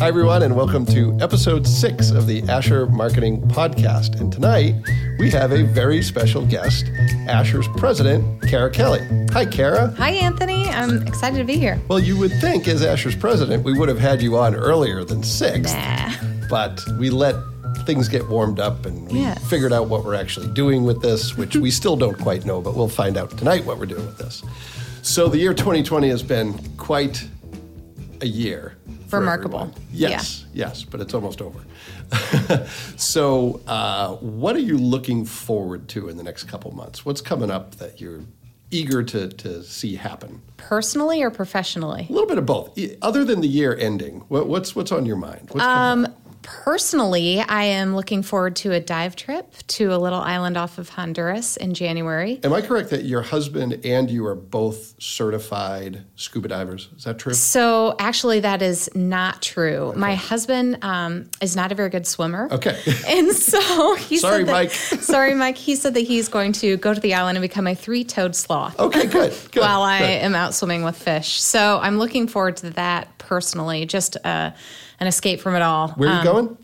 Hi, everyone, and welcome to episode six of the Asher Marketing Podcast. And tonight we have a very special guest, Asher's president, Kara Kelly. Hi, Kara. Hi, Anthony. I'm excited to be here. Well, you would think, as Asher's president, we would have had you on earlier than six, Nah. but we let things get warmed up and we Yes. figured out what we're actually doing with this, which we still don't quite know, but we'll find out tonight what we're doing with this. So, the year 2020 has been quite a year. Remarkable. everyone. Yes, yes, but it's almost over. so, uh, what are you looking forward to in the next couple months? What's coming up that you're eager to, to see happen? Personally or professionally? A little bit of both. Other than the year ending, what, what's what's on your mind? What's up? Personally, I am looking forward to a dive trip to a little island off of Honduras in January. Am I correct that your husband and you are both certified scuba divers? Is that true? So, actually, that is not true. My husband um, is not a very good swimmer. Okay. And so he Sorry, said that, Mike. sorry, Mike. He said that he's going to go to the island and become a three-toed sloth. Okay, good. good while I am out swimming with fish. So I'm looking forward to that personally, just uh, an escape from it all. Where are you Um, going?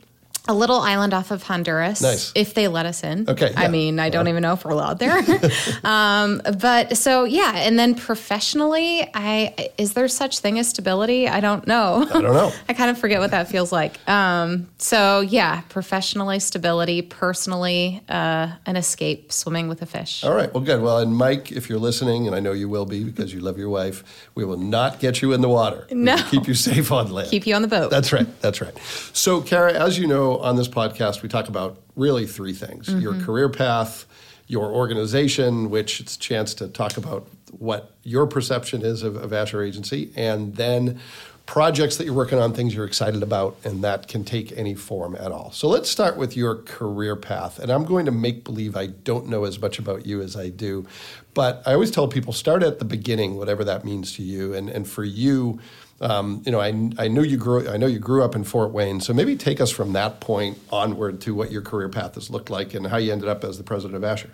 A little island off of Honduras. Nice. If they let us in. Okay, I mean, I don't even know if we're allowed there. um, but so, yeah. And then professionally, I is there such thing as stability? I don't know. I don't know. I kind of forget what that feels like. Um, so, yeah, professionally, stability, personally, uh, an escape, swimming with a fish. All right. Well, good. Well, and Mike, if you're listening, and I know you will be because you love your wife, we will not get you in the water. No. keep you safe on land. Keep you on the boat. That's right. That's right. So, Kara, as you know, on this podcast, we talk about really three things your mm-hmm. career path, your organization, which it's a chance to talk about what your perception is of, of Asher Agency, and then projects that you're working on, things you're excited about, and that can take any form at all. So, let's start with your career path. And I'm going to make believe I don't know as much about you as I do. But I always tell people start at the beginning, whatever that means to you. And, and for you, um, you know, I, I knew you grew. I know you grew up in Fort Wayne. So maybe take us from that point onward to what your career path has looked like and how you ended up as the president of Asher.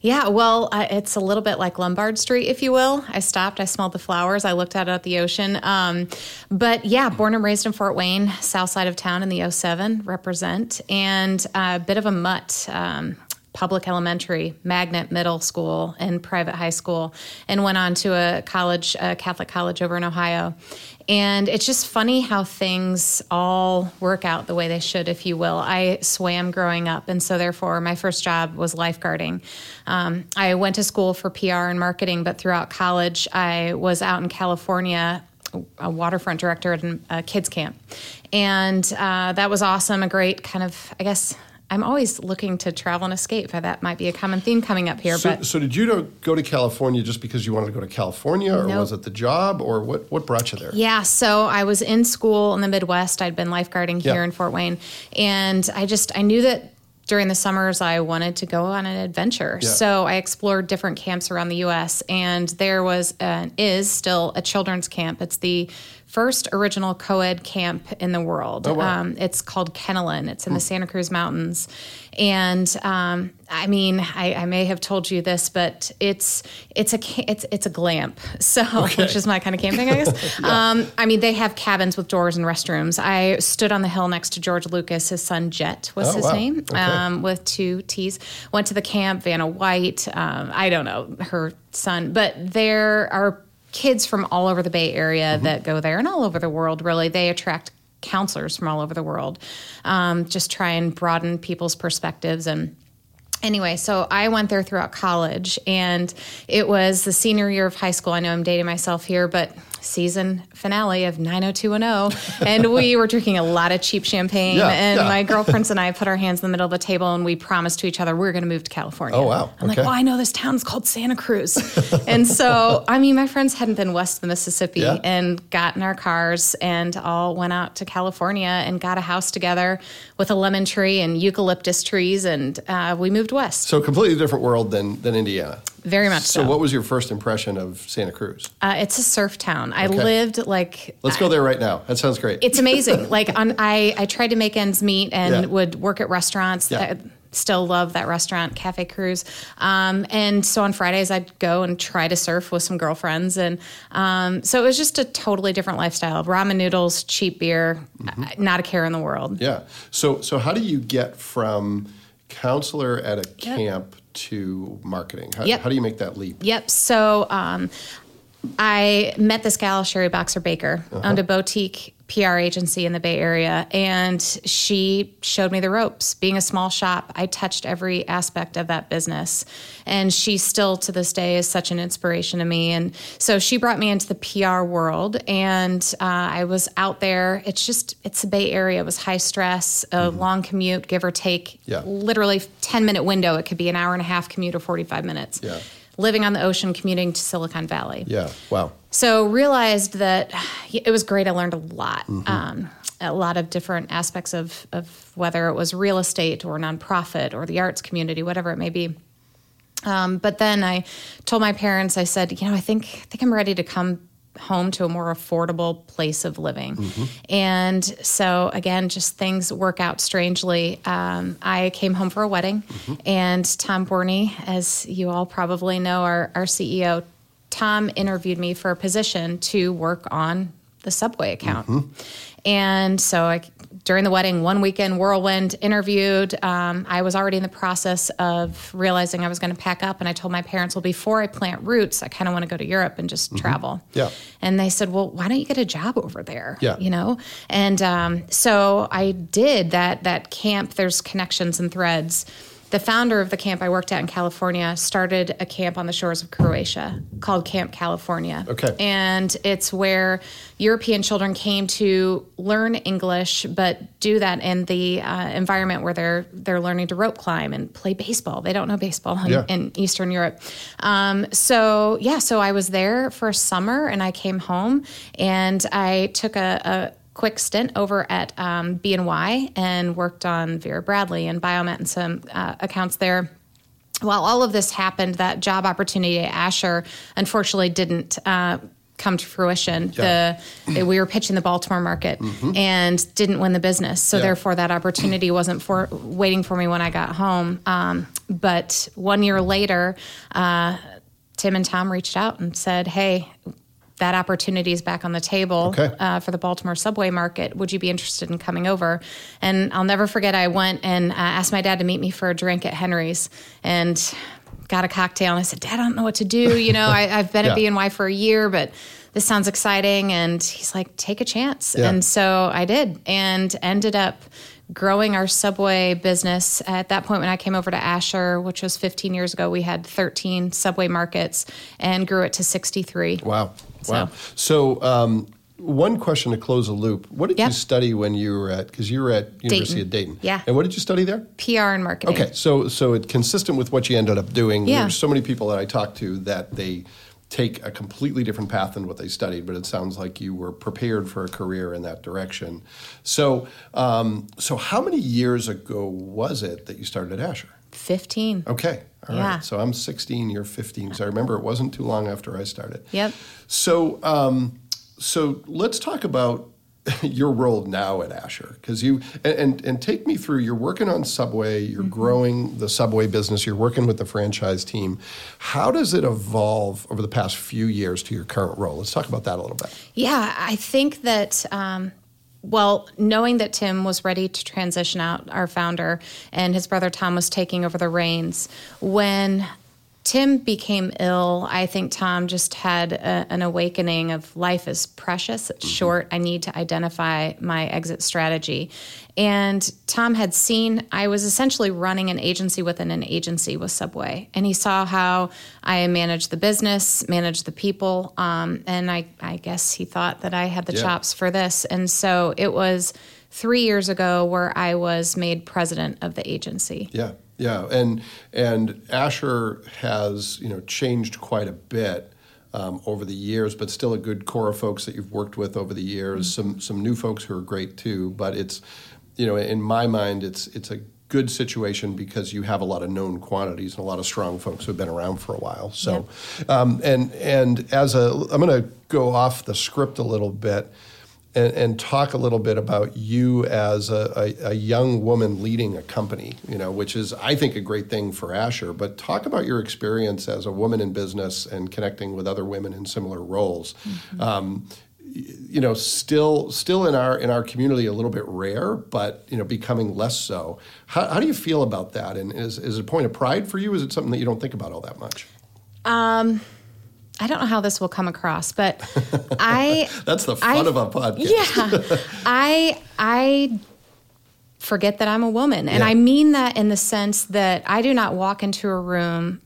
Yeah, well, it's a little bit like Lombard Street, if you will. I stopped, I smelled the flowers, I looked out at the ocean. Um, but yeah, born and raised in Fort Wayne, south side of town in the 07, represent, and a bit of a mutt. Um, public elementary, magnet middle school, and private high school, and went on to a college, a Catholic college over in Ohio. And it's just funny how things all work out the way they should, if you will. I swam growing up, and so therefore my first job was lifeguarding. Um, I went to school for PR and marketing, but throughout college, I was out in California a waterfront director at a kids camp, and uh, that was awesome. A great kind of, I guess, I'm always looking to travel and escape. That might be a common theme coming up here. So, but so did you go to California just because you wanted to go to California, or Nope. was it the job, or what? What brought you there? Yeah, so I was in school in the Midwest. I'd been lifeguarding here Yeah. in Fort Wayne, and I just I knew that during the summers I wanted to go on an adventure. Yeah. So I explored different camps around the U.S. and there was and is still a children's camp. It's the first original co-ed camp in the world. Oh, wow. um, it's called Kennolyn. It's in the Santa Cruz Mountains, and um, I mean I, I may have told you this, but it's it's a it's it's a glamp. So which is my kind of camping, I guess. um, I mean they have cabins with doors and restrooms. I stood on the hill next to George Lucas. His son Jet was Oh, his wow. name, Okay. um, with two T's. Went to the camp. Vanna White. Um, I don't know her son, but there are kids from all over the Bay Area Mm-hmm. that go there, and all over the world. Really, they attract counselors from all over the world. Um, just try and broaden people's perspectives and. Anyway, so I went there throughout college, and it was the senior year of high school. I know I'm dating myself here, but season finale of 90210. And we were drinking a lot of cheap champagne. Yeah, and yeah. my girlfriends and I put our hands in the middle of the table and we promised to each other we are going to move to California. Oh, wow. I'm Okay. like, well, I know this town's called Santa Cruz. and so, I mean, my friends hadn't been west of the Mississippi Yeah. and got in our cars and all went out to California and got a house together with a lemon tree and eucalyptus trees. And uh, we moved west. So completely different world than than Indiana. Very much so. So, what was your first impression of Santa Cruz? uh, it's a surf town. I Okay. lived like Let's go there right now. That sounds great. it's amazing. like on, I, I tried to make ends meet and Yeah. would work at restaurants. Yeah. Uh, still love that restaurant, Cafe Cruz. Um, and so on Fridays, I'd go and try to surf with some girlfriends. And um, so it was just a totally different lifestyle ramen noodles, cheap beer, mm-hmm. not a care in the world. Yeah. So, so how do you get from counselor at a camp to marketing? How, yep. how do you make that leap? Yep. So um, I met this gal, Sherry Boxer Baker, uh-huh. owned a boutique PR agency in the Bay Area, and she showed me the ropes. Being a small shop, I touched every aspect of that business, and she still to this day is such an inspiration to me. And so she brought me into the PR world, and uh, I was out there. It's just it's the Bay Area. It was high stress, a mm-hmm. long commute, give or take. Yeah. literally ten minute window. It could be an hour and a half commute or forty five minutes. Yeah living on the ocean, commuting to Silicon Valley. Yeah, wow. So realized that it was great. I learned a lot. Mm-hmm. Um, a lot of different aspects of, of whether it was real estate or nonprofit or the arts community, whatever it may be. Um, but then I told my parents, I said, you know, I think I think I'm ready to come home to a more affordable place of living. Mm-hmm. And so, again, just things work out strangely. Um, I came home for a wedding, mm-hmm. and Tom Borney, as you all probably know, our, our CEO, Tom interviewed me for a position to work on the Subway account. Mm-hmm. And so I, during the wedding, one weekend whirlwind interviewed. Um, I was already in the process of realizing I was going to pack up, and I told my parents, "Well, before I plant roots, I kind of want to go to Europe and just mm-hmm. travel." Yeah. And they said, "Well, why don't you get a job over there?" Yeah. You know. And um, so I did that. That camp. There's connections and threads the founder of the camp I worked at in California started a camp on the shores of Croatia called Camp California. Okay. And it's where European children came to learn English, but do that in the uh, environment where they're they're learning to rope climb and play baseball. They don't know baseball in, yeah. in Eastern Europe. Um, so yeah, so I was there for a summer, and I came home, and I took a, a quick stint over at um, BNY and worked on Vera Bradley and Biomet and some uh, accounts there. While all of this happened, that job opportunity at Asher unfortunately didn't. Uh, come to fruition. Yeah. The we were pitching the Baltimore market mm-hmm. and didn't win the business, so yeah. therefore that opportunity wasn't for waiting for me when I got home. Um, but one year later, uh, Tim and Tom reached out and said, "Hey, that opportunity is back on the table okay. uh, for the Baltimore subway market. Would you be interested in coming over? And I'll never forget, I went and uh, asked my dad to meet me for a drink at Henry's and got a cocktail. And I said, Dad, I don't know what to do. You know, I, have been yeah. at BNY for a year, but this sounds exciting. And he's like, take a chance. Yeah. And so I did and ended up growing our subway business. At that point, when I came over to Asher, which was 15 years ago, we had 13 subway markets and grew it to 63. Wow. Wow. So, so um, one question to close a loop. What did yep. you study when you were at? Because you were at University Dayton. of Dayton. Yeah. And what did you study there? PR and marketing. Okay, so so it's consistent with what you ended up doing. Yeah. There's so many people that I talk to that they take a completely different path than what they studied, but it sounds like you were prepared for a career in that direction. So, um, so how many years ago was it that you started at Asher? 15. Okay. All yeah. right. So I'm 16, you're 15. Because I remember it wasn't too long after I started. Yep. So, um, so let's talk about your role now at Asher because you and, and, and take me through. You're working on Subway. You're mm-hmm. growing the Subway business. You're working with the franchise team. How does it evolve over the past few years to your current role? Let's talk about that a little bit. Yeah, I think that. Um, well, knowing that Tim was ready to transition out, our founder, and his brother Tom was taking over the reins, when Tim became ill. I think Tom just had a, an awakening of life is precious, it's mm-hmm. short. I need to identify my exit strategy. And Tom had seen I was essentially running an agency within an agency with Subway. And he saw how I managed the business, managed the people. Um, and I, I guess he thought that I had the yeah. chops for this. And so it was three years ago where I was made president of the agency. Yeah. Yeah, and and Asher has you know changed quite a bit um, over the years, but still a good core of folks that you've worked with over the years. Mm-hmm. Some some new folks who are great too. But it's you know in my mind it's it's a good situation because you have a lot of known quantities and a lot of strong folks who've been around for a while. So, um, and and as a I'm going to go off the script a little bit and, and talk a little bit about you as a, a, a, young woman leading a company, you know, which is, I think, a great thing for Asher. But talk about your experience as a woman in business and connecting with other women in similar roles. Mm-hmm. Um, you know, still still in our in our community a little bit rare, but you know, becoming less so. How, how do you feel about that? And is is it a point of pride for you? Is it something that you don't think about all that much? Um I don't know how this will come across, but I That's the fun I, of a podcast. Yeah. I I forget that I'm a woman. And yeah. I mean that in the sense that I do not walk into a room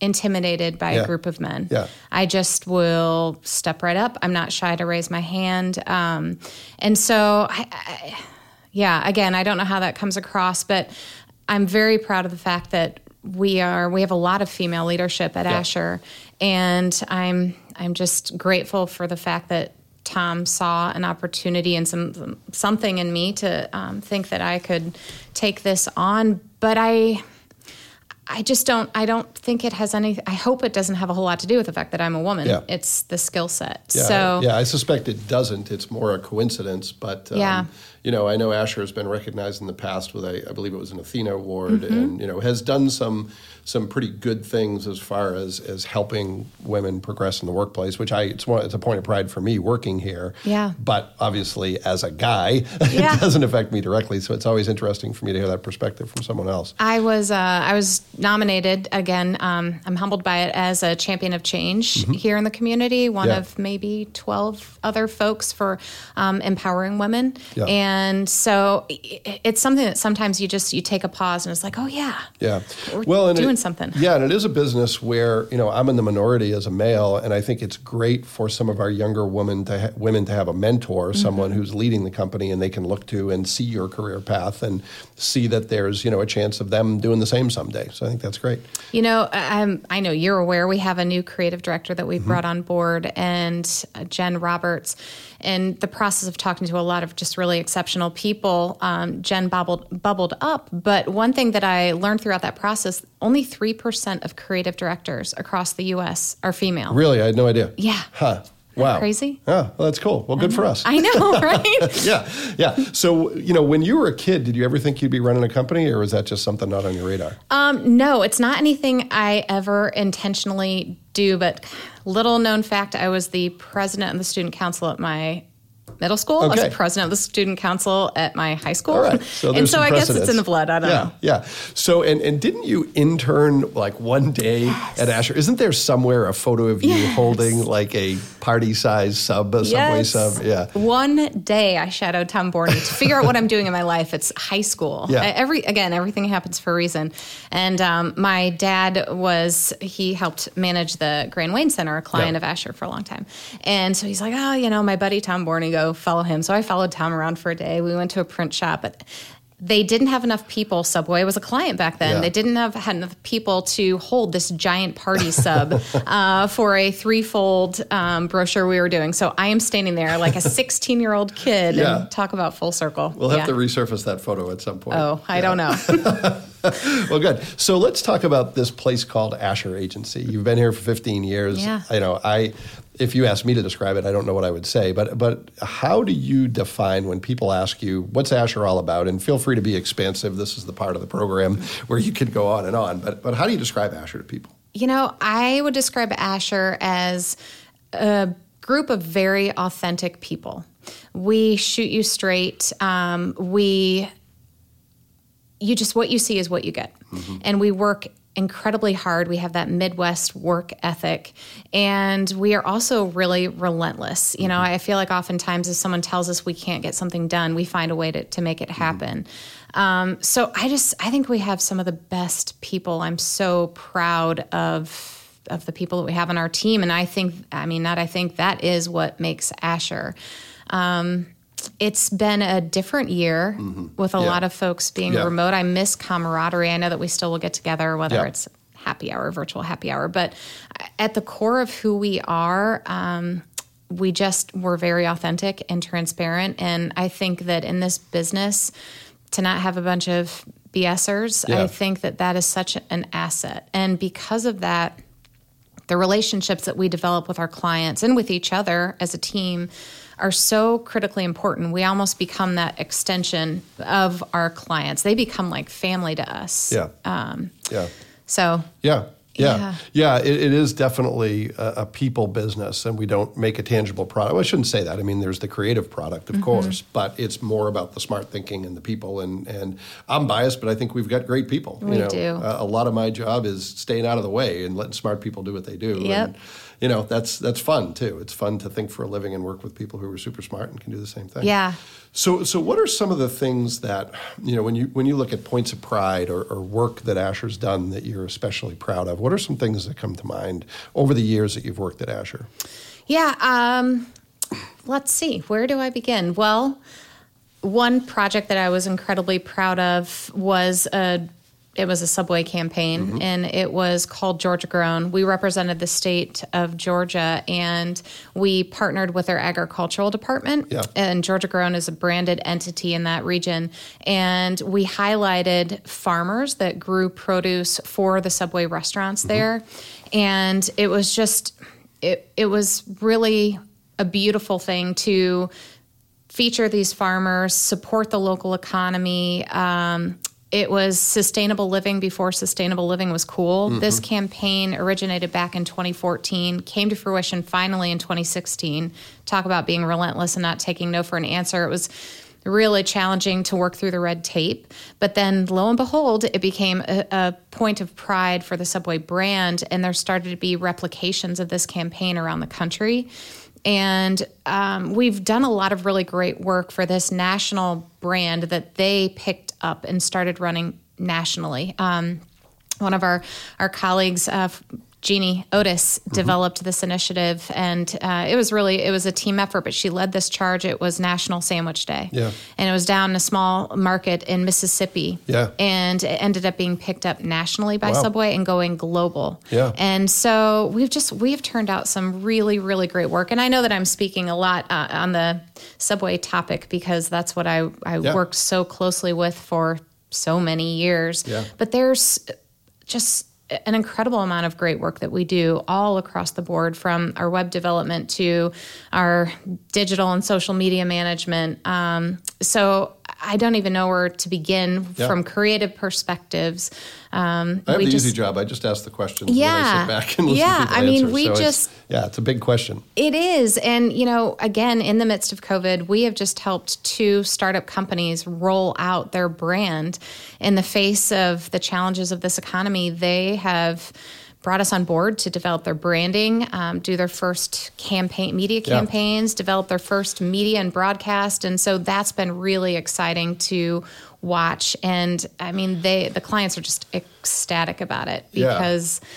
intimidated by yeah. a group of men. Yeah. I just will step right up. I'm not shy to raise my hand. Um, and so, I, I, yeah, again, I don't know how that comes across, but I'm very proud of the fact that we are we have a lot of female leadership at yeah. Asher, and I'm I'm just grateful for the fact that Tom saw an opportunity and some something in me to um, think that I could take this on. But I I just don't. I don't think it has any. I hope it doesn't have a whole lot to do with the fact that I'm a woman. Yeah. It's the skill set. Yeah, so yeah, I suspect it doesn't. It's more a coincidence. But um, yeah you know, I know Asher has been recognized in the past with a, I believe it was an Athena Award, mm-hmm. and you know, has done some some pretty good things as far as as helping women progress in the workplace. Which I it's one it's a point of pride for me working here. Yeah. But obviously, as a guy, yeah. it doesn't affect me directly. So it's always interesting for me to hear that perspective from someone else. I was uh, I was nominated again. Um, I'm humbled by it as a champion of change mm-hmm. here in the community. One yeah. of maybe twelve other folks for um, empowering women. Yeah. And and so it's something that sometimes you just you take a pause and it's like oh yeah yeah we're well doing it, something yeah and it is a business where you know i'm in the minority as a male and i think it's great for some of our younger women to ha- women to have a mentor mm-hmm. someone who's leading the company and they can look to and see your career path and see that there's you know a chance of them doing the same someday so i think that's great you know I'm, i know you're aware we have a new creative director that we've mm-hmm. brought on board and uh, jen roberts in the process of talking to a lot of just really exceptional people, um, Jen bubbled, bubbled up. But one thing that I learned throughout that process only 3% of creative directors across the U.S. are female. Really? I had no idea. Yeah. Huh. Wow. Crazy? Yeah, well, that's cool. Well, good for us. I know, right? yeah, yeah. So, you know, when you were a kid, did you ever think you'd be running a company or was that just something not on your radar? Um, no, it's not anything I ever intentionally do, but little known fact I was the president of the student council at my middle school. Okay. I was president of the student council at my high school. All right. So and so I guess it's in the blood. I don't yeah, know. Yeah. So and, and didn't you intern like one day yes. at Asher? Isn't there somewhere a photo of you yes. holding like a party size sub, yes. Subway sub? Yeah. One day I shadowed Tom Borney to figure out what I'm doing in my life. It's high school. Yeah. Every again, everything happens for a reason. And um, my dad was he helped manage the Grand Wayne Center, a client yeah. of Asher for a long time. And so he's like, oh, you know, my buddy Tom Borney go follow him. So I followed Tom around for a day. We went to a print shop, but they didn't have enough people. Subway was a client back then. Yeah. They didn't have had enough people to hold this giant party sub uh, for a threefold um, brochure we were doing. So I am standing there like a 16 year old kid yeah. and talk about full circle. We'll have yeah. to resurface that photo at some point. Oh, I don't know. well, good. So let's talk about this place called Asher Agency. You've been here for 15 years. Yeah. You know, I if you ask me to describe it, I don't know what I would say. But but how do you define when people ask you what's Asher all about? And feel free to be expansive. This is the part of the program where you can go on and on. But but how do you describe Asher to people? You know, I would describe Asher as a group of very authentic people. We shoot you straight. Um, we you just what you see is what you get. Mm-hmm. And we work incredibly hard. We have that Midwest work ethic. And we are also really relentless. You know, mm-hmm. I feel like oftentimes if someone tells us we can't get something done, we find a way to, to make it mm-hmm. happen. Mm-hmm. Um, so I just, I think we have some of the best people. I'm so proud of of the people that we have on our team. And I think, I mean, not I think that is what makes Asher. Um, it's been a different year mm-hmm. with a yeah. lot of folks being yeah. remote. I miss camaraderie. I know that we still will get together, whether yeah. it's happy hour, virtual happy hour, but at the core of who we are, um, we just were very authentic and transparent. And I think that in this business, to not have a bunch of BSers, I think that that is such an asset. And because of that, the relationships that we develop with our clients and with each other as a team are so critically important. We almost become that extension of our clients. They become like family to us. Yeah. Um, yeah. So. Yeah. Yeah, yeah, it, it is definitely a, a, people business, and we don't make a tangible product. Well, I shouldn't say that. I mean, there's the creative product, of mm-hmm. course, but it's more about the smart thinking and the people. And and I'm biased, but I think we've got great people. We you know, do. A, a, lot of my job is staying out of the way and letting smart people do what they do. Yep. And, you know that's that's fun too. It's fun to think for a living and work with people who are super smart and can do the same thing. Yeah. So so what are some of the things that you know when you when you look at points of pride or, or work that Asher's done that you're especially proud of? What are some things that come to mind over the years that you've worked at Asher? Yeah. Um, let's see. Where do I begin? Well. One project that I was incredibly proud of was a it was a subway campaign mm-hmm. and it was called Georgia Grown. We represented the state of Georgia and we partnered with their agricultural department. Yeah. And Georgia Grown is a branded entity in that region. And we highlighted farmers that grew produce for the subway restaurants mm-hmm. there. And it was just, it, it was really a beautiful thing to feature these farmers, support the local economy, um, it was sustainable living before sustainable living was cool. Mm-hmm. This campaign originated back in 2014, came to fruition finally in 2016. Talk about being relentless and not taking no for an answer. It was really challenging to work through the red tape. But then lo and behold, it became a, a, point of pride for the Subway brand, and there started to be replications of this campaign around the country. And um, we've done a lot of really great work for this national brand that they picked up and started running nationally. Um, one of our our colleagues, uh, Jeannie Otis mm-hmm. developed this initiative, and uh, it was really it was a team effort. But she led this charge. It was National Sandwich Day, yeah. and it was down in a small market in Mississippi, yeah. and it ended up being picked up nationally by wow. Subway and going global. Yeah. And so we've just we've turned out some really really great work, and I know that I'm speaking a lot uh, on the Subway topic because that's what I I yeah. worked so closely with for so many years. Yeah. But there's just an incredible amount of great work that we do all across the board from our web development to our digital and social media management. Um, so I don't even know where to begin yeah. from creative perspectives. Um, I have the just, easy job. I just ask the questions. Yeah, I sit back and listen yeah. to I mean, answer. we so just yeah, it's a big question. It is, and you know, again, in the midst of COVID, we have just helped two startup companies roll out their brand in the face of the challenges of this economy. They have brought us on board to develop their branding, um, do their first campaign, media campaigns, yeah. develop their first media and broadcast, and so that's been really exciting to watch. And I mean, they the clients are just ecstatic about it because. Yeah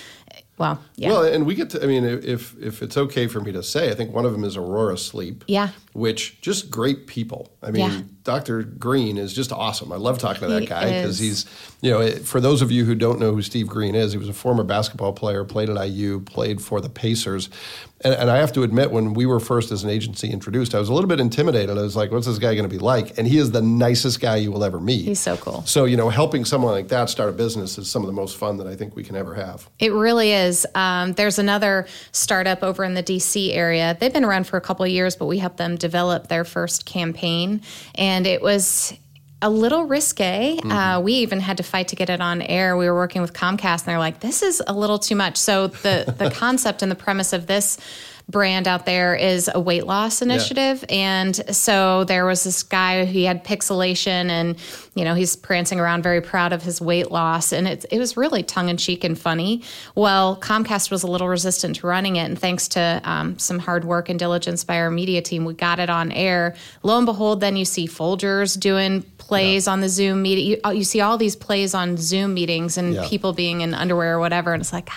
well, yeah. Well, and we get to. I mean, if if it's okay for me to say, I think one of them is Aurora Sleep. Yeah. Which just great people. I mean, yeah. Dr. Green is just awesome. I love talking to that he guy because he's, you know, for those of you who don't know who Steve Green is, he was a former basketball player, played at IU, played for the Pacers, and, and, I have to admit, when we were first as an agency introduced, I was a little bit intimidated. I was like, what's this guy going to be like? And he is the nicest guy you will ever meet. He's so cool. So, you know, helping someone like that start a business is some of the most fun that I think we can ever have. It really is. Um, there's another startup over in the DC area. They've been around for a couple of years, but we helped them develop their first campaign. And it was a little risque. Mm-hmm. Uh, we even had to fight to get it on air. We were working with Comcast, and they're like, "This is a little too much." So the the concept and the premise of this brand out there is a weight loss initiative. Yeah. And so there was this guy, he had pixelation and, you know, he's prancing around very proud of his weight loss. And it, it was really tongue in cheek and funny. Well, Comcast was a little resistant to running it. And thanks to um, some hard work and diligence by our media team, we got it on air. Lo and behold, then you see Folgers doing plays yeah. on the Zoom meeting. You, you, see all these plays on Zoom meetings and yeah. people being in underwear or whatever. And it's like,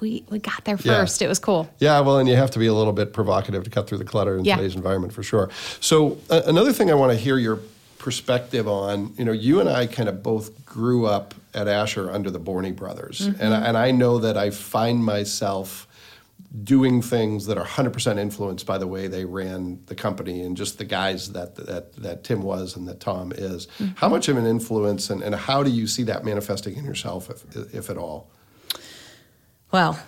we, we got there first. Yeah. It was cool. Yeah, well, and you have to be a little bit provocative to cut through the clutter in yeah. today's environment for sure. So, uh, another thing I want to hear your perspective on, you know, you and I kind of both grew up at Asher under the Borney brothers. Mm-hmm. And, and I know that I find myself doing things that are 100% influenced by the way they ran the company and just the guys that that, that Tim was and that Tom is. Mm-hmm. How much of an influence and, and how do you see that manifesting in yourself, if, if at all? Well,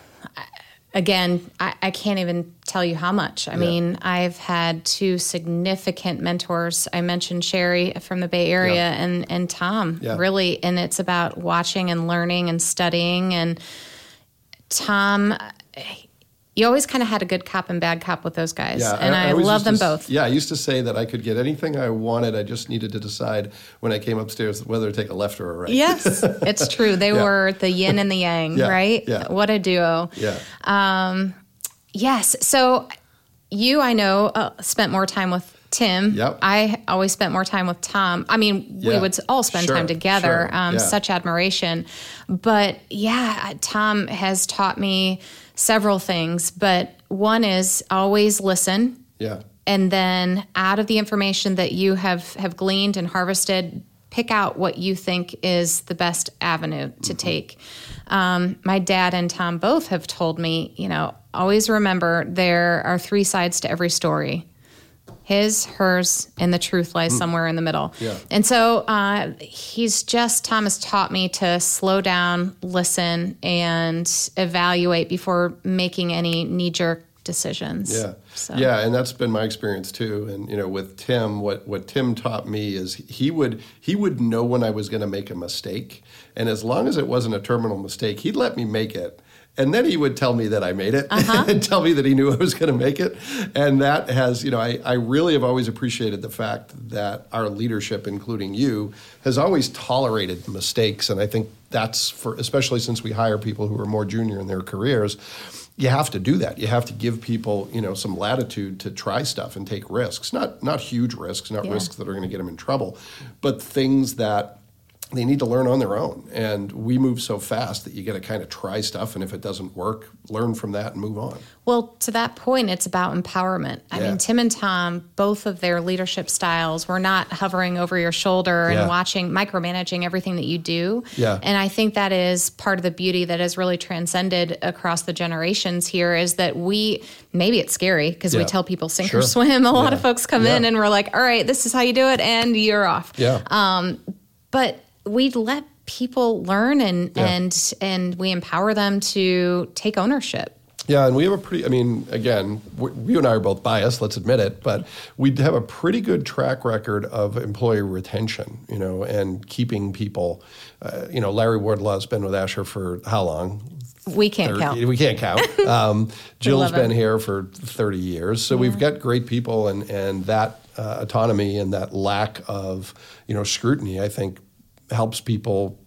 again, I, I, can't even tell you how much. I yeah. mean, I've had two significant mentors. I mentioned Sherry from the Bay Area yeah. and, and Tom, yeah. really. And it's about watching and learning and studying. And Tom, you always kind of had a good cop and bad cop with those guys. Yeah, and I, I, I love them to, both. Yeah, I used to say that I could get anything I wanted. I just needed to decide when I came upstairs whether to take a left or a right. Yes, it's true. They yeah. were the yin and the yang, yeah, right? Yeah. What a duo. Yeah. Um, yes. So you, I know, uh, spent more time with Tim. Yep. I always spent more time with Tom. I mean, yeah. we would all spend sure, time together. Sure. Um, yeah. Such admiration. But yeah, Tom has taught me several things, but one is always listen. Yeah. And then out of the information that you have have gleaned and harvested, pick out what you think is the best avenue to mm-hmm. take. Um, my dad and Tom both have told me, you know, always remember there are three sides to every story his, hers, and the truth lies mm. somewhere in the middle. Yeah. And so uh, he's just, Thomas taught me to slow down, listen, and evaluate before making any knee jerk decisions. Yeah. So. Yeah, and that's been my experience too. And you know, with Tim, what what Tim taught me is he would he would know when I was going to make a mistake, and as long as it wasn't a terminal mistake, he'd let me make it and then he would tell me that I made it uh-huh. and tell me that he knew I was going to make it. And that has, you know, I, I really have always appreciated the fact that our leadership, including you, has always tolerated mistakes. And I think that's for, especially since we hire people who are more junior in their careers, you have to do that. You have to give people, you know, some latitude to try stuff and take risks. Not not huge risks, not yeah. risks that are going to get them in trouble, but things that they need to learn on their own. And we move so fast that you got to kind of try stuff. And if it doesn't work, learn from that and move on. Well, to that point, it's about empowerment. I yeah. mean, Tim and Tom, both of their leadership styles were not hovering over your shoulder and yeah. watching, micromanaging everything that you do. Yeah. And I think that is part of the beauty that has really transcended across the generations here is that we, maybe it's scary because yeah. we tell people sink sure. or swim. A lot of folks come in and we're like, all right, this is how you do it, and you're off. Yeah. Um, but we let people learn and yeah. and and we empower them to take ownership. Yeah, and we have a pretty, I mean, again, we, you and I are both biased, let's admit it, but we have a pretty good track record of employee retention, you know, and keeping people. Uh, you know, Larry Wardlaw has been with Asher for how long? We can't 30, count. We can't count. Um, Jill's been here for 30 years. So yeah. we've got great people, and, and that uh, autonomy and that lack of, you know, scrutiny, I think, helps people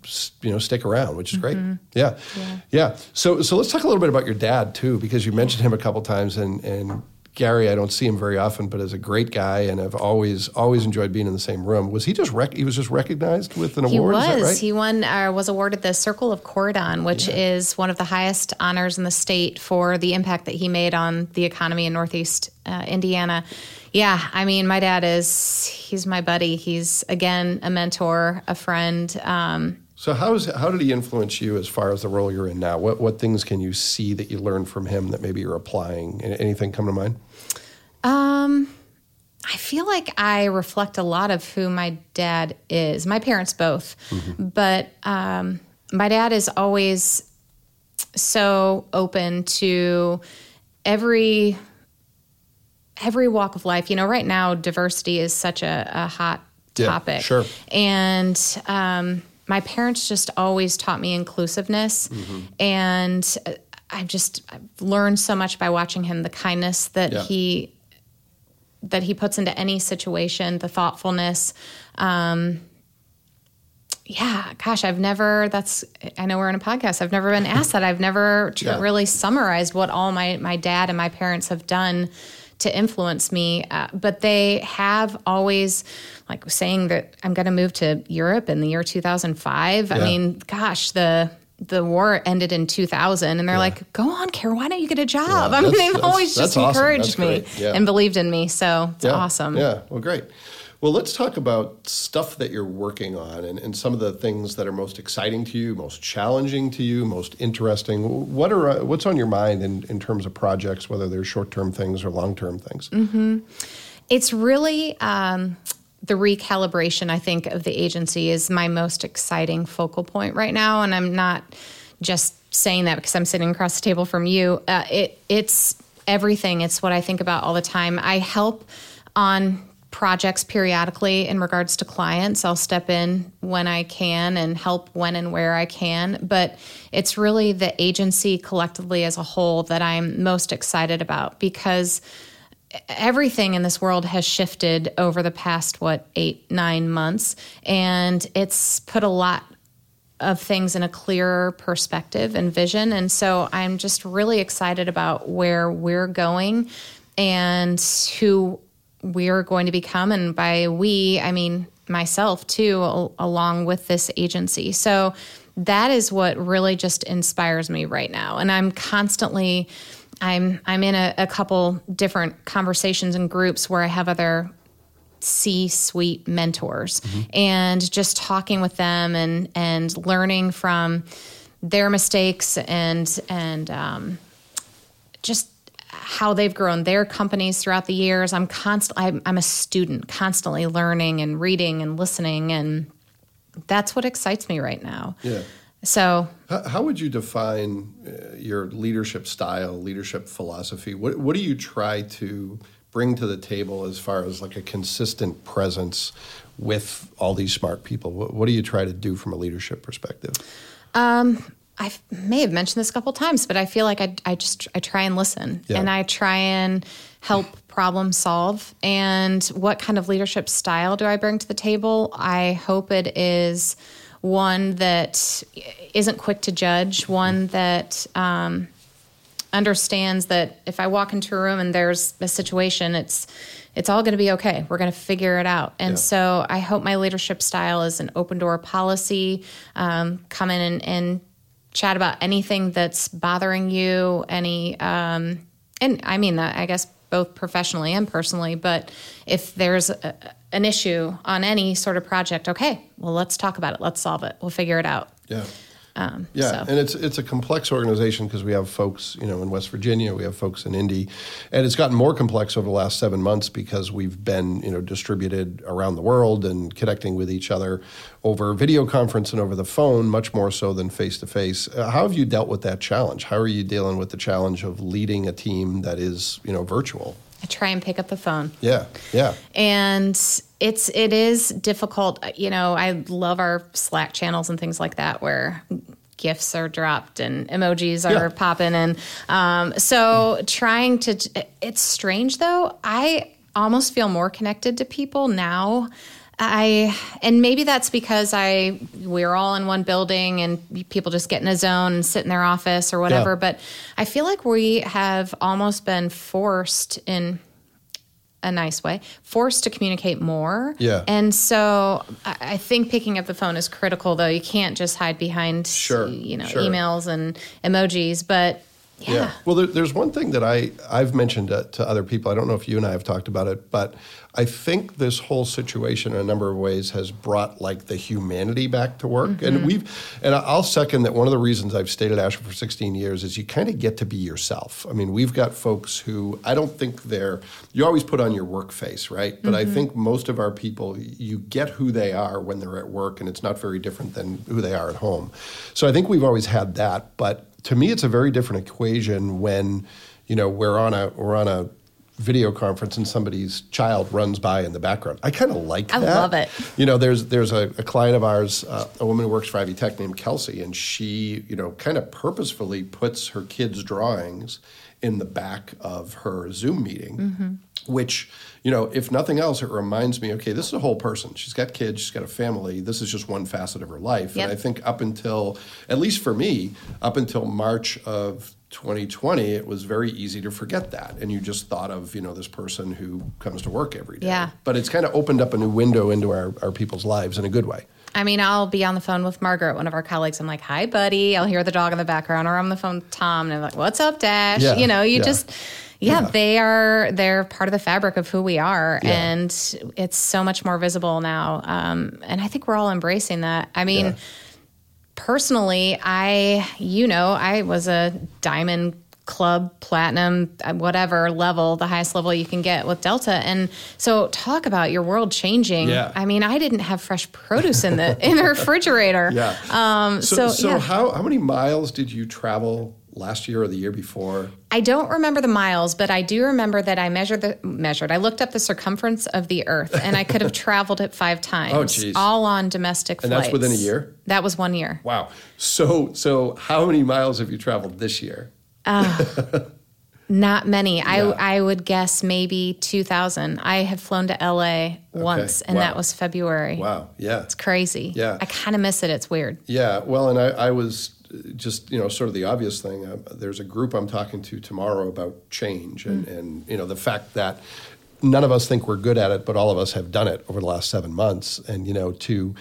you know stick around which is great mm-hmm. yeah. yeah. yeah so so let's talk a little bit about your dad too because you mentioned him a couple times and and Gary I don't see him very often but is a great guy and I've always always enjoyed being in the same room was he just rec- he was just recognized with an he award He was right? he won uh, was awarded the Circle of Corydon, which yeah. is one of the highest honors in the state for the impact that he made on the economy in northeast uh, Indiana yeah, I mean, my dad is, he's my buddy. He's, again, a mentor, a friend. Um, so how is how did he influence you as far as the role you're in now? What what things can you see that you learned from him that maybe you're applying? Anything come to mind? Um, I feel like I reflect a lot of who my dad is. My parents both, mm-hmm. but um, my dad is always so open to every every walk of life. You know, right now diversity is such a, a hot topic. Yeah, sure. And um, my parents just always taught me inclusiveness, mm-hmm. and I've just I've learned so much by watching him. The kindness that yeah. he that he puts into any situation, the thoughtfulness. Um, yeah, gosh, I've never. That's I know we're in a podcast. I've never been asked that. I've never yeah. really summarized what all my my dad and my parents have done to influence me. Uh, but they have always, like saying that I'm going to move to Europe in the year 2005. Yeah. I mean, gosh, the the war ended in 2000 and they're yeah. like go on Kara why don't you get a job yeah, i mean they've always just encouraged awesome. me yeah. and believed in me so it's awesome yeah well great well, let's talk about stuff that you're working on and, and some of the things that are most exciting to you, most challenging to you, most interesting. What are uh, what's on your mind in, in terms of projects, whether they're short term things or long term things? Mm-hmm. It's really um, the recalibration. I think of the agency is my most exciting focal point right now, and I'm not just saying that because I'm sitting across the table from you. Uh, it it's everything. It's what I think about all the time. I help on projects periodically in regards to clients. I'll step in when I can and help when and where I can. But it's really the agency collectively as a whole that I'm most excited about because everything in this world has shifted over the past, what, eight, nine months. And it's put a lot of things in a clearer perspective and vision. And so I'm just really excited about where we're going and who we're going to become. And by we, I mean myself too, along with this agency. So that is what really just inspires me right now. And I'm constantly. I'm I'm in a, a couple different conversations and groups where I have other C-suite mentors mm-hmm. and just talking with them and and learning from their mistakes and and um, just how they've grown their companies throughout the years. I'm constantly I'm, I'm a student, constantly learning and reading and listening, and that's what excites me right now. Yeah. So, how, how would you define uh, your leadership style, leadership philosophy? What what do you try to bring to the table as far as like a consistent presence with all these smart people? What, what do you try to do from a leadership perspective? Um, I may have mentioned this a couple times, but I feel like I, I just I try and listen yeah. and I try and help problem solve. And what kind of leadership style do I bring to the table? I hope it is one that isn't quick to judge, one that um, understands that if I walk into a room and there's a situation, it's it's all going to be okay. We're going to figure it out. And yeah. so I hope my leadership style is an open door policy. Um, come in and, and chat about anything that's bothering you, any, um, and I mean that, I guess, both professionally and personally. But if there's a, an issue on any sort of project, okay, well, let's talk about it. Let's solve it. We'll figure it out. Yeah. Um, yeah, so. and it's it's a complex organization because we have folks, you know, in West Virginia, we have folks in Indy, and it's gotten more complex over the last seven months because we've been, you know, distributed around the world and connecting with each other over video conference and over the phone, much more so than face to face. How have you dealt with that challenge? How are you dealing with the challenge of leading a team that is, you know, virtual? I try and pick up the phone. Yeah, yeah. And it's it is difficult. You know, I love our Slack channels and things like that where gifts are dropped and emojis are yeah. popping and um, so trying to it's strange though i almost feel more connected to people now I and maybe that's because I we're all in one building and people just get in a zone and sit in their office or whatever. Yeah. But I feel like we have almost been forced in a nice way, forced to communicate more. Yeah. And so I think picking up the phone is critical, though. You can't just hide behind, sure, you know, sure. emails and emojis. But yeah. yeah. Well, there, there's one thing that I I've mentioned to, to, other people. I don't know if you and I have talked about it, but I think this whole situation, in a number of ways, has brought like the humanity back to work. Mm-hmm. And we've, and I'll second that. One of the reasons I've stayed at Asher for 16 years is you kind of get to be yourself. I mean, we've got folks who I don't think they're. You always put on your work face, right? But mm-hmm. I think most of our people, you get who they are when they're at work, and it's not very different than who they are at home. So I think we've always had that, but to me, it's a very different equation when you know we're on a we're on a video conference and somebody's child runs by in the background. I kind of like I that. I love it. You know, there's there's a, a client of ours, uh, a woman who works for Ivy Tech named Kelsey, and she, you know, kind of purposefully puts her kids' drawings in the back of her Zoom meeting, mm-hmm. which, you know, if nothing else, it reminds me, okay, this is a whole person. She's got kids, she's got a family. This is just one facet of her life. Yep. And I think up until, at least for me, up until March of 2020, it was very easy to forget that. And you just thought of, you know, this person who comes to work every day. Yeah. But it's kind of opened up a new window into our, our people's lives in a good way. I mean, I'll be on the phone with Margaret, one of our colleagues. I'm like, "Hi, buddy." I'll hear the dog in the background, or I'm on the phone with Tom, and I'm like, "What's up, Dash?" Yeah, you know, you yeah. just, yeah, yeah, they are they're part of the fabric of who we are, yeah. and it's so much more visible now. Um, and I think we're all embracing that. I mean, personally, I, you know, I was a diamond club, platinum, uh, whatever level, the highest level you can get with Delta. And so talk about your world changing. Yeah. I mean, I didn't have fresh produce in the in the refrigerator. Yeah. Um, So, so, so, yeah. how, how many miles did you travel last year or the year before? I don't remember the miles, but I do remember that I measured the measured. I looked up the circumference of the Earth, and I could have traveled it five times, Oh, geez. all on domestic flights. And flights. that's within a year? That was one year. Wow. So so how many miles have you traveled this year? Not many. Yeah. I I would guess maybe two thousand. I had flown to L.A. once, and Wow. that was February. Wow. Yeah. It's crazy. Yeah. I kind of miss it. It's weird. Yeah, well, and I, I was uh, just you know sort of the obvious thing. Uh, there's a group I'm talking to tomorrow about change, and and you know the fact that none of us think we're good at it, but all of us have done it over the last seven months. And you know, to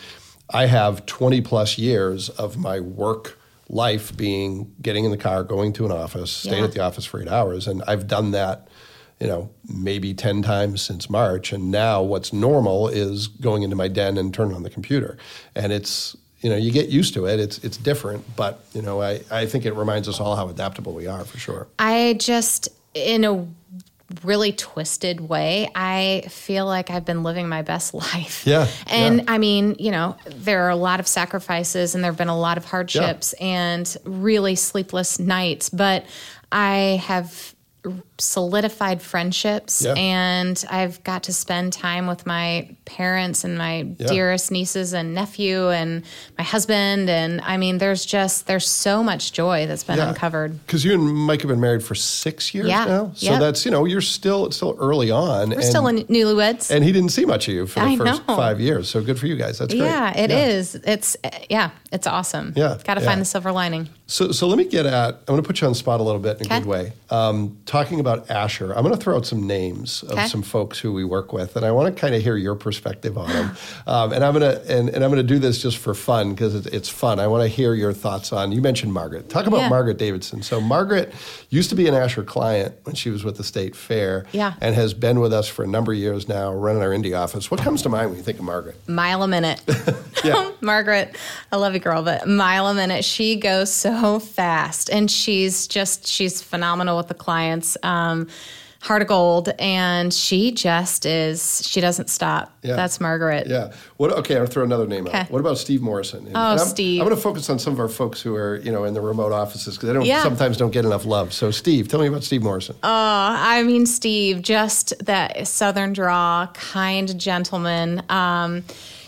I have 20 plus years of my work life being getting in the car, going to an office, staying Yeah. at the office for eight hours, and I've done that. You know, maybe 10 times since March. And now what's normal is going into my den and turning on the computer. And it's, you know, you get used to it. It's, it's different. But, you know, I, I think it reminds us all how adaptable we are for sure. I just, in a really twisted way, I feel like I've been living my best life. Yeah, And yeah. I mean, you know, there are a lot of sacrifices and there have been a lot of hardships and really sleepless nights, but I have solidified friendships Yeah. and I've got to spend time with my parents and my Yeah. dearest nieces and nephew and my husband and I mean there's just there's so much joy that's been uncovered. Because you and Mike have been married for six years Yeah, now. So yep. that's, you know, you're still, it's still early on. We're still in newlyweds. And he didn't see much of you for the I first know. five years. So good for you guys. That's great. Yeah, it is. It's yeah, it's awesome. Yeah, got to yeah. find the silver lining. So, so let me get at. I'm going to put you on the spot a little bit in a good way. Um, talking about Asher, I'm going to throw out some names of Okay. some folks who we work with, and I want to kind of hear your perspective on them. Um, and I'm going to and, and I'm going to do this just for fun because it's, it's fun. I want to hear your thoughts on. You mentioned Margaret. Talk about Yeah. Margaret Davidson. So Margaret used to be an Asher client when she was with the state fair, Yeah. and has been with us for a number of years now, running our Indy office. What comes to mind when you think of Margaret? Mile a minute. Margaret, I love you, girl, but mile a minute. She goes so fast, and she's just she's phenomenal with the clients. Um, heart of gold, and she just is. She doesn't stop. Yeah. That's Margaret. Yeah. What? Okay, I'll throw another name out. Okay. What about Steve Morrison? And- Oh, and I'm, Steve. I'm going to focus on some of our folks who are, you know, in the remote offices because they don't Yeah. sometimes don't get enough love. So, Steve, tell me about Steve Morrison. Oh, I mean, Steve, just that southern draw, kind gentleman. Um,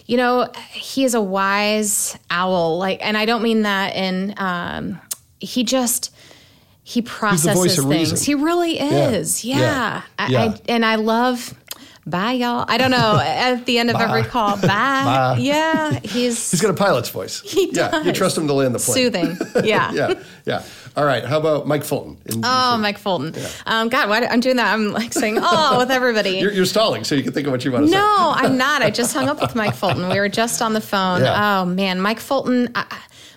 you know, he is a wise owl. Like, and I don't mean that in. Um, he just he processes things. reason. He really is. Yeah. Yeah. Yeah. I, Yeah. I, and I love. Bye, y'all. I don't know. At the end of every call, bye. Bye. Yeah, he's, He's got a pilot's voice. He Yeah, you trust him to land the plane. soothing. Yeah. yeah, yeah. All right. How about Mike Fulton? In Oh, DC? Mike Fulton. Um, God, why do, I'm doing that? I'm like saying, oh, with everybody. You're, you're stalling, so you can think of what you want to say. No, I'm not. I just hung up with Mike Fulton. We were just on the phone. Yeah. Oh man, Mike Fulton. I,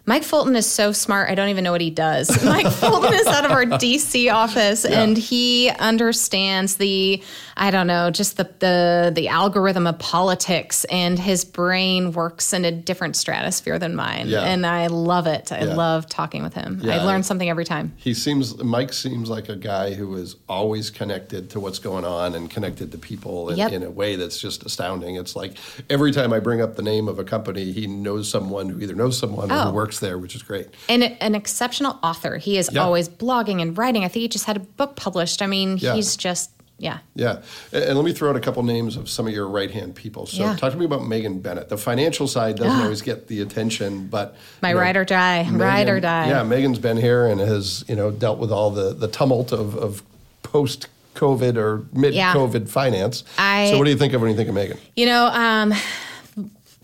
Mike Fulton is so smart. I don't even know what he does. Mike Fulton is out of our DC office, Yeah. and he understands the, I don't know, just the the the algorithm of politics, and his brain works in a different stratosphere than mine. Yeah. And I love it. I Yeah. love talking with him. I learn something every time. He seems Mike seems like a guy who is always connected to what's going on and connected to people in, Yep. in a way that's just astounding. It's like every time I bring up the name of a company, he knows someone who either knows someone or Oh. who works there, which is great. And an exceptional author. He is Yeah. always blogging and writing. I think he just had a book published. I mean, Yeah. he's just yeah. Yeah, and, let me throw out a couple names of some of your right hand people. So Yeah. talk to me about Megan Bennett. The financial side doesn't always get the attention, but My you know, ride or die, ride or die. Yeah, Megan's been here and has you know dealt with all the the tumult of, of post COVID or mid COVID finance. I- so what do you think of when you think of Megan? You know, um,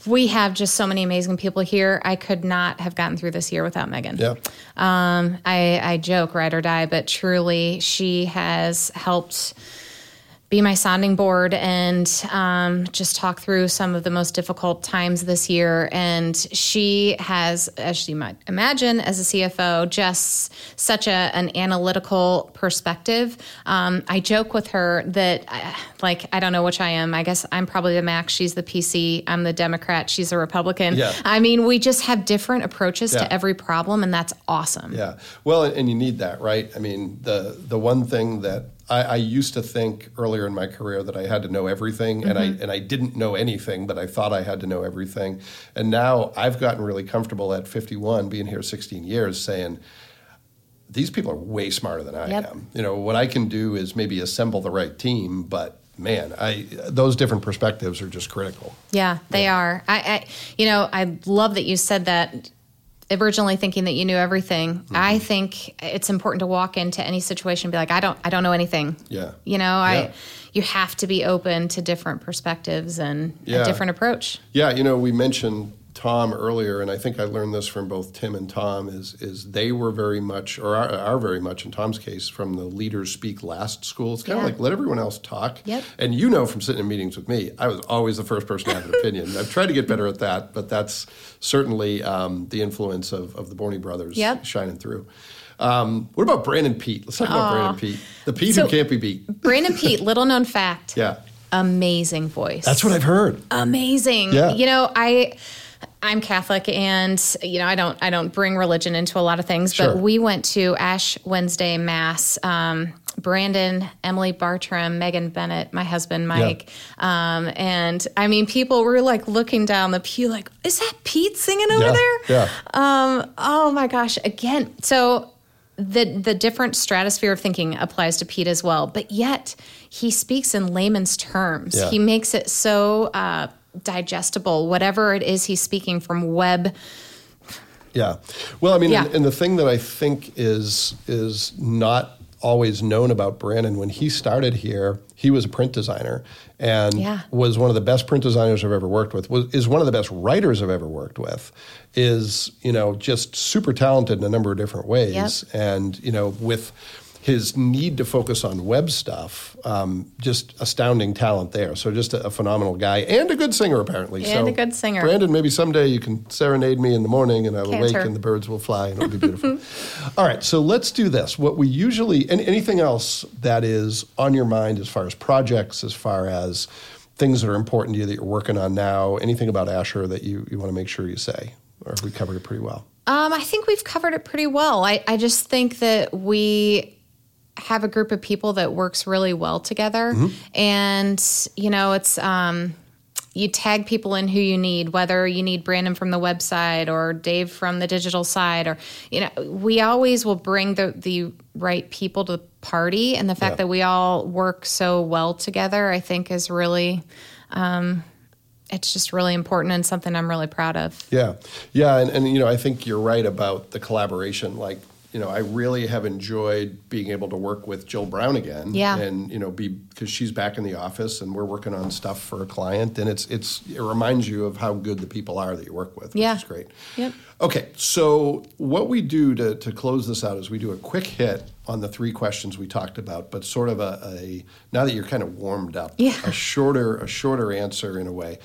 we have just so many amazing people here. I could not have gotten through this year without Megan. Yeah, Um, I, I joke, ride or die, but truly, she has helped be my sounding board and um, just talk through some of the most difficult times this year. And she has, as you might imagine, as a CFO, just such a, an analytical perspective. Um, I joke with her that, uh, like, I don't know which I am. I guess I'm probably the Mac. She's the PC. I'm the Democrat. She's a Republican. Yeah. I mean, we just have different approaches Yeah. to every problem, and that's awesome. Yeah. Well, and you need that, right? I mean, the the one thing that I, I used to think earlier in my career that I had to know everything, and I mm-hmm. and I didn't know anything, but I thought I had to know everything. And now I've gotten really comfortable at 51, being here 16 years, saying these people are way smarter than I Yep. am. You know, what I can do is maybe assemble the right team, but man, I those different perspectives are just critical. Yeah, they are. I, I, you know, I love that you said that. Originally thinking that you knew everything, Mm-hmm. I think it's important to walk into any situation and be like, I don't, I don't know anything. Yeah. You know, Yeah. I, you have to be open to different perspectives and Yeah. a different approach. Yeah, you know, we mentioned Tom earlier, and I think I learned this from both Tim and Tom. Is is they were very much, or are, are very much in Tom's case, from the leaders speak last school. It's kind of like let everyone else talk. Yep. And you know from sitting in meetings with me, I was always the first person to have an opinion. I've tried to get better at that, but that's certainly um, the influence of, of the Borney brothers Yep. shining through. Um, what about Brandon Pete? Let's talk about Brandon Pete, the Pete So- who can't be beat. Brandon Pete, little known fact, Yeah, amazing voice. that's what I've heard. amazing. Yeah. You know, I I'm Catholic and you know, I don't I don't bring religion into a lot of things, Sure. but we went to Ash Wednesday mass. Um, Brandon, Emily Bartram, Megan Bennett, my husband Mike, um, and I mean, people were like looking down the pew, like, "Is that Pete singing over Yeah, there?" yeah. Um, oh my gosh! Again, so the the different stratosphere of thinking applies to Pete as well, but yet he speaks in layman's terms. Yeah. He makes it so uh, digestible. Whatever it is he's speaking from web. Yeah. Well, I mean, Yeah. and, and the thing that I think is is not always known about Brandon when he started here, he was a print designer and Yeah. was one of the best print designers I've ever worked with. Was is one of the best writers I've ever worked with. Is you know just super talented in a number of different ways, Yep. and you know with his need to focus on web stuff, um, just astounding talent there. So just a, a phenomenal guy and a good singer apparently. And so a good singer. Brandon, maybe someday you can serenade me in the morning and I will wake and the birds will fly and it'll be beautiful. All right, so let's do this. What we usually, and anything else that is on your mind as far as projects, as far as things that are important to you that you're working on now, anything about Asher that you, you want to make sure you say, or have we covered it pretty well? Um, I think we've covered it pretty well. I, I just think that we have a group of people that works really well together, and you know, it's um, you tag people in who you need, whether you need Brandon from the website or Dave from the digital side, or you know, we always will bring the the right people to the party, and the fact Yeah. that we all work so well together, I think, is really. Um, it's just really important and something I'm really proud of. Yeah, yeah, and, and you know, I think you're right about the collaboration. Like, you know, I really have enjoyed being able to work with Jill Brown again. Yeah. and you know, be because she's back in the office and we're working on stuff for a client, and it's it's it reminds you of how good the people are that you work with. Yeah. which is great. Yep. Okay, so what we do to, to close this out is we do a quick hit on the three questions we talked about, but sort of a, a now that you're kind of warmed up, Yeah. a shorter a shorter answer in a way.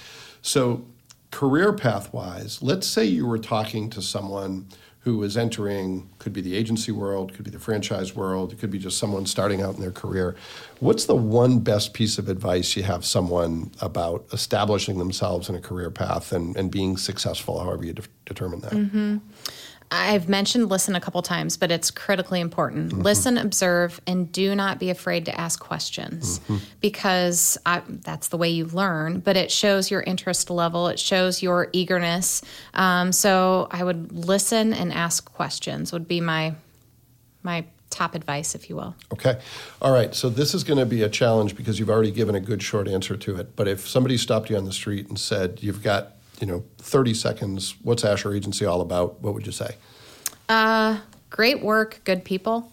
So career path wise, let's say you were talking to someone who is entering could be the agency world, could be the franchise world, it could be just someone starting out in their career. What's the one best piece of advice you have someone about establishing themselves in a career path and, and being successful, however you de- determine that? Mm-hmm. I've mentioned listen a couple times, but it's critically important. Mm-hmm. Listen, observe, and do not be afraid to ask questions Mm-hmm. because I, that's the way you learn. But it shows your interest level, it shows your eagerness. Um, so I would listen and ask questions. Would be my my top advice, if you will. Okay. All right. So this is going to be a challenge because you've already given a good short answer to it. But if somebody stopped you on the street and said, you've got, you know, 30 seconds, what's Asher Agency all about? What would you say? great work, good people,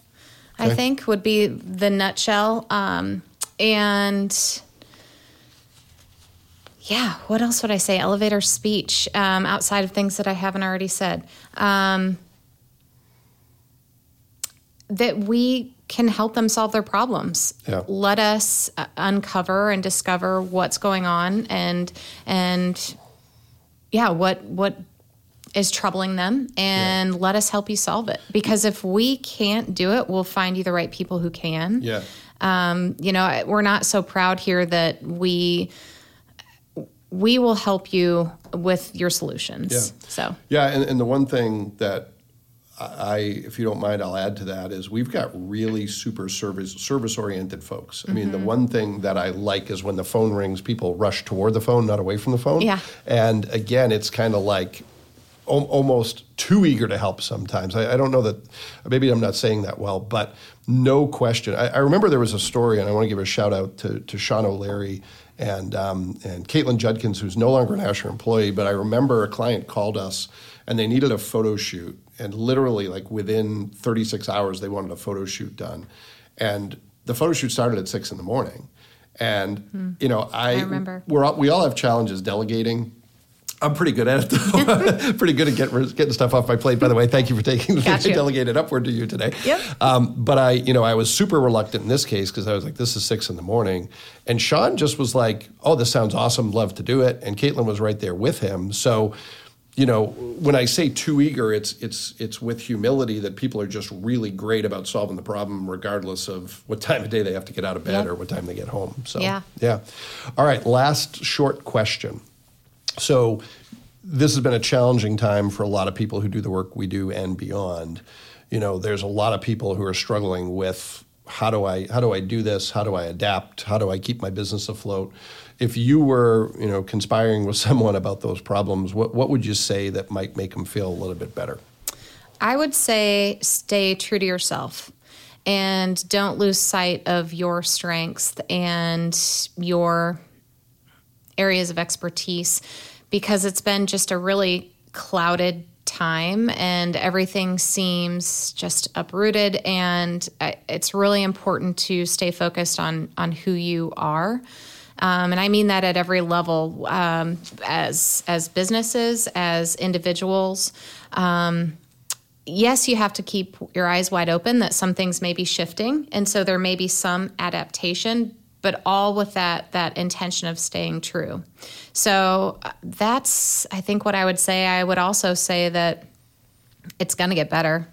I think would be the nutshell. Um, and yeah, what else would I say? Elevator speech um, outside of things that I haven't already said. Um, that we can help them solve their problems. Yeah. Let us uh, uncover and discover what's going on and and yeah, what what is troubling them and let us help you solve it. Because if we can't do it, we'll find you the right people who can. Yeah. Um, you know, we're not so proud here that we we will help you with your solutions. Yeah. So Yeah, and, and the one thing that I, if you don't mind, I'll add to that is we've got really super service service oriented folks. I mean, the one thing that I like is when the phone rings, people rush toward the phone, not away from the phone. Yeah. And again, it's kind of like al- almost too eager to help sometimes. I, I don't know that, maybe I'm not saying that well, but no question. I, I remember there was a story, and I want to give a shout out to, to Sean O'Leary and, um, and Caitlin Judkins, who's no longer an Asher employee, but I remember a client called us and they needed a photo shoot. And literally, like within 36 hours, they wanted a photo shoot done. And the photo shoot started at six in the morning. And, you know, I, I remember. We're all, we all have challenges delegating. I'm pretty good at it, though. pretty good at get, getting stuff off my plate. By the way, thank you for taking the Got thing I you. delegated upward to you today. Yep. Um, but I, you know, I was super reluctant in this case because I was like, this is six in the morning. And Sean just was like, oh, this sounds awesome. Love to do it. And Caitlin was right there with him. So, you know, when I say too eager, it's it's it's with humility that people are just really great about solving the problem, regardless of what time of day they have to get out of bed Yep. or what time they get home. So Yeah. yeah. All right, last short question. So this has been a challenging time for a lot of people who do the work we do and beyond. You know, there's a lot of people who are struggling with how do I how do I do this? How do I adapt? How do I keep my business afloat? If you were, you know, conspiring with someone about those problems, what what would you say that might make them feel a little bit better? I would say stay true to yourself and don't lose sight of your strengths and your areas of expertise because it's been just a really clouded time and everything seems just uprooted and uh, it's really important to stay focused on on who you are um, and I mean that at every level um, as as businesses as individuals yes, you have to keep your eyes wide open that some things may be shifting, and so there may be some adaptation, but all with that that intention of staying true. So uh, that's I think what I would say. I would also say that it's going to get better.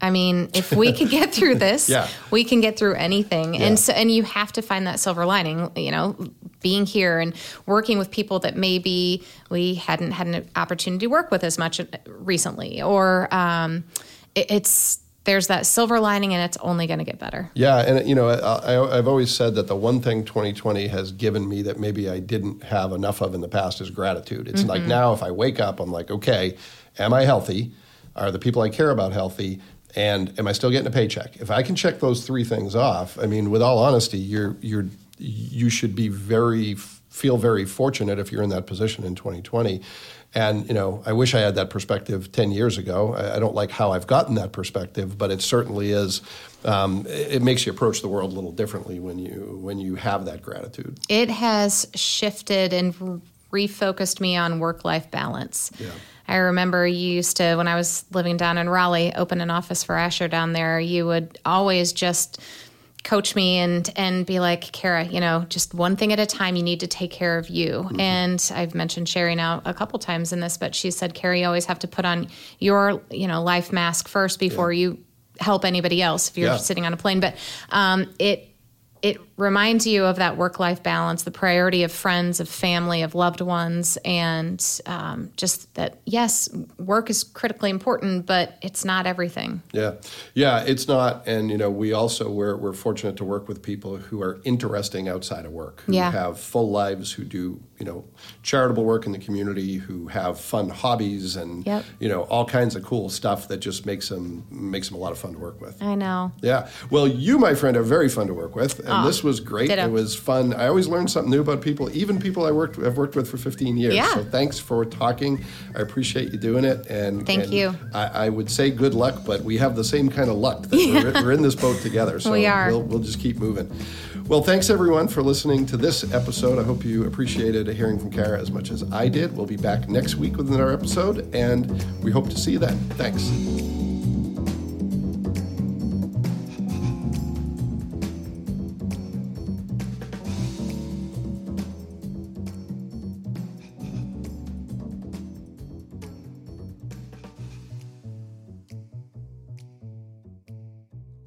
I mean, if we can get through this, Yeah. we can get through anything. Yeah. And so and you have to find that silver lining, you know, being here and working with people that maybe we hadn't had an opportunity to work with as much recently or um, it, it's there's that silver lining and it's only going to get better. Yeah, and you know, I, I, I've always said that the one thing 2020 has given me that maybe I didn't have enough of in the past is gratitude. It's like now, if I wake up, I'm like, okay, am I healthy? Are the people I care about healthy? And am I still getting a paycheck? If I can check those three things off, I mean, with all honesty, you're you're you should be very feel very fortunate if you're in that position in 2020. And you know, I wish I had that perspective 10 years ago. I, I don't like how I've gotten that perspective, but it certainly is. Um, it, it makes you approach the world a little differently when you when you have that gratitude. It has shifted and refocused me on work life balance. Yeah. I remember you used to, when I was living down in Raleigh, open an office for Asher down there. You would always just coach me and and be like, Kara, you know, just one thing at a time. You need to take care of you. And I've mentioned Sherry now a couple times in this, but she said, Kara, you always have to put on your you know life mask first before you help anybody else if you're Yeah. sitting on a plane. But um, it it reminds you of that work life balance, the priority of friends, of family, of loved ones, and um, just that, yes, work is critically important, but it's not everything. Yeah, yeah, it's not, and you know, we also we're we're fortunate to work with people who are interesting outside of work, who Yeah. have full lives, who do you know charitable work in the community, who have fun hobbies, and Yep. you know all kinds of cool stuff that just makes them makes them a lot of fun to work with. I know. Yeah. Well, you, my friend, are very fun to work with, and Aw, this was great. ditto. It was fun. I always learn something new about people, even people I worked I've worked with for 15 years. Yeah. So thanks for talking. I appreciate you doing it. And Thank and you. I, I would say good luck, but we have the same kind of luck that we're, we're in this boat together. So We are. We'll, we'll just keep moving. Well, thanks everyone for listening to this episode. I hope you appreciated hearing from Kara as much as I did. We'll be back next week with another episode, and we hope to see you then. Thanks.